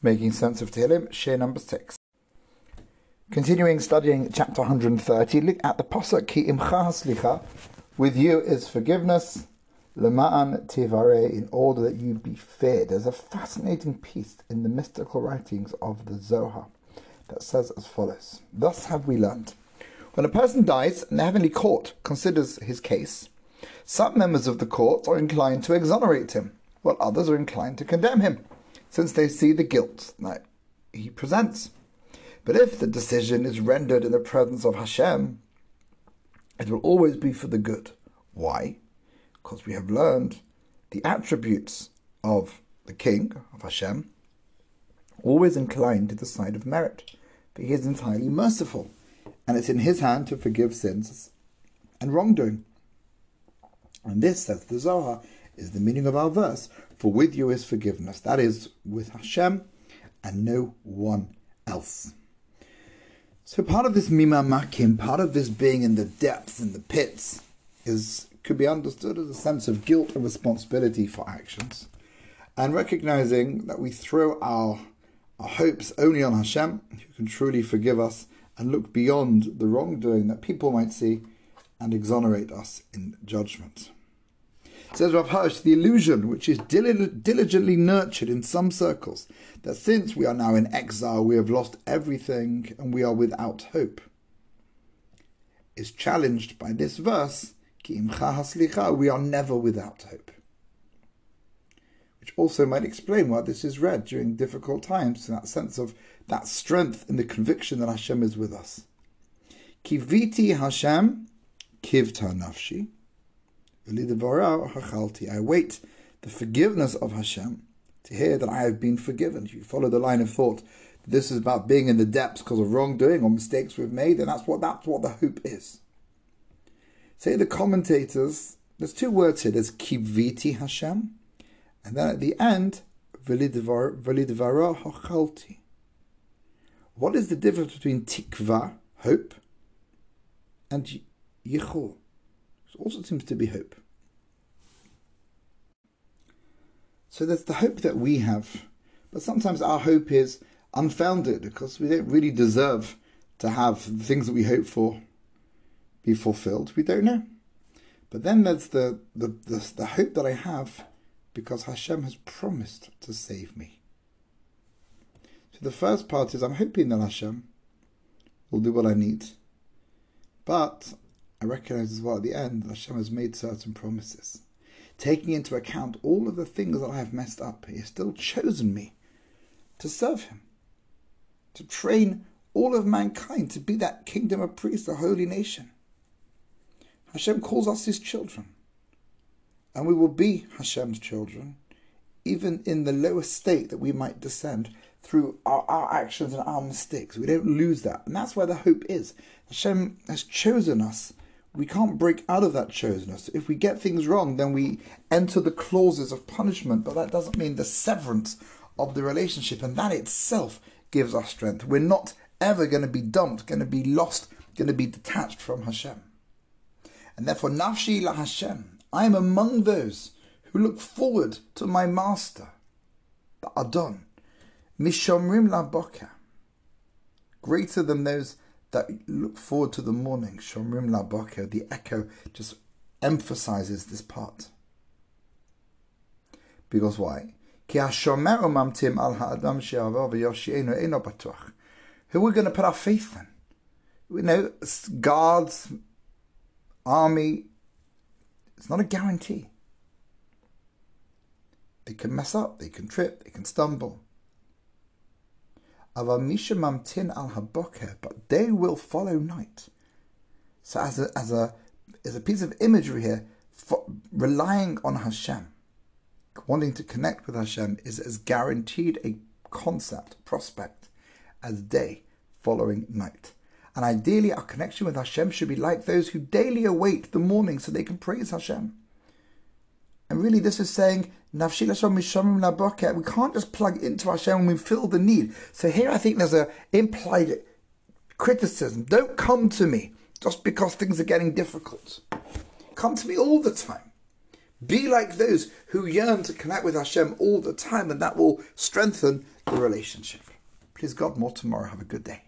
Making Sense of Tehillim, shiur number 6. Continuing studying chapter 130, look at the pasuk Ki imcha haslicha, with you is forgiveness, lema'an tivare, in order that you be feared. There's a fascinating piece in the mystical writings of the Zohar that says as follows Thus have we learned. When a person dies and the heavenly court considers his case, some members of the court are inclined to exonerate him, while others are inclined to condemn him since they see the guilt that he presents. But if the decision is rendered in the presence of Hashem, it will always be for the good. Why? Because we have learned the attributes of the king, of Hashem, always inclined to the side of merit. But he is entirely merciful, and it's in his hand to forgive sins and wrongdoing. And this, says the Zohar, is the meaning of our verse. For with you is forgiveness. That is with Hashem and no one else. So part of this mima makim, part of this being in the depths, in the pits, is could be understood as a sense of guilt and responsibility for actions. And recognizing that we throw our, our hopes only on Hashem, who can truly forgive us and look beyond the wrongdoing that people might see and exonerate us in judgment. Says Rav Hirsch, the illusion which is diligently nurtured in some circles, that since we are now in exile, we have lost everything and we are without hope, is challenged by this verse, Ki we are never without hope. Which also might explain why this is read during difficult times, in that sense of that strength in the conviction that Hashem is with us. Kiviti Hashem, kivta nafshi. I wait the forgiveness of Hashem to hear that I have been forgiven. If you follow the line of thought, this is about being in the depths because of wrongdoing or mistakes we've made, and that's what that's what the hope is. Say the commentators, there's two words here. There's kiviti Hashem, and then at the end, velidvara hachalti. What is the difference between tikva, hope, and yichul? It also seems to be hope. So there's the hope that we have, but sometimes our hope is unfounded because we don't really deserve to have the things that we hope for be fulfilled. We don't know. But then there's the, the, the, the hope that I have because Hashem has promised to save me. So the first part is I'm hoping that Hashem will do what I need. But I recognize as well at the end that Hashem has made certain promises. Taking into account all of the things that I have messed up, He has still chosen me to serve Him, to train all of mankind to be that kingdom of priests, a holy nation. Hashem calls us His children, and we will be Hashem's children, even in the lowest state that we might descend through our, our actions and our mistakes. We don't lose that. And that's where the hope is. Hashem has chosen us we can't break out of that chosenness. If we get things wrong, then we enter the clauses of punishment, but that doesn't mean the severance of the relationship, and that itself gives us strength. We're not ever going to be dumped, going to be lost, going to be detached from Hashem. And therefore, nafshi la Hashem, I am among those who look forward to my master, the Adon, mishomrim la boka, greater than those that look forward to the morning, Shomrim La the echo just emphasizes this part. Because why? Who are we going to put our faith in? We know guards, army, it's not a guarantee. They can mess up, they can trip, they can stumble. Mamtin al Haboker, but they will follow night. So as a as a as a piece of imagery here, relying on Hashem, wanting to connect with Hashem is as guaranteed a concept, prospect, as day following night. And ideally, our connection with Hashem should be like those who daily await the morning so they can praise Hashem. And really, this is saying we can't just plug into Hashem when we feel the need. So here I think there's an implied criticism. Don't come to me just because things are getting difficult. Come to me all the time. Be like those who yearn to connect with Hashem all the time, and that will strengthen the relationship. Please God, more tomorrow. Have a good day.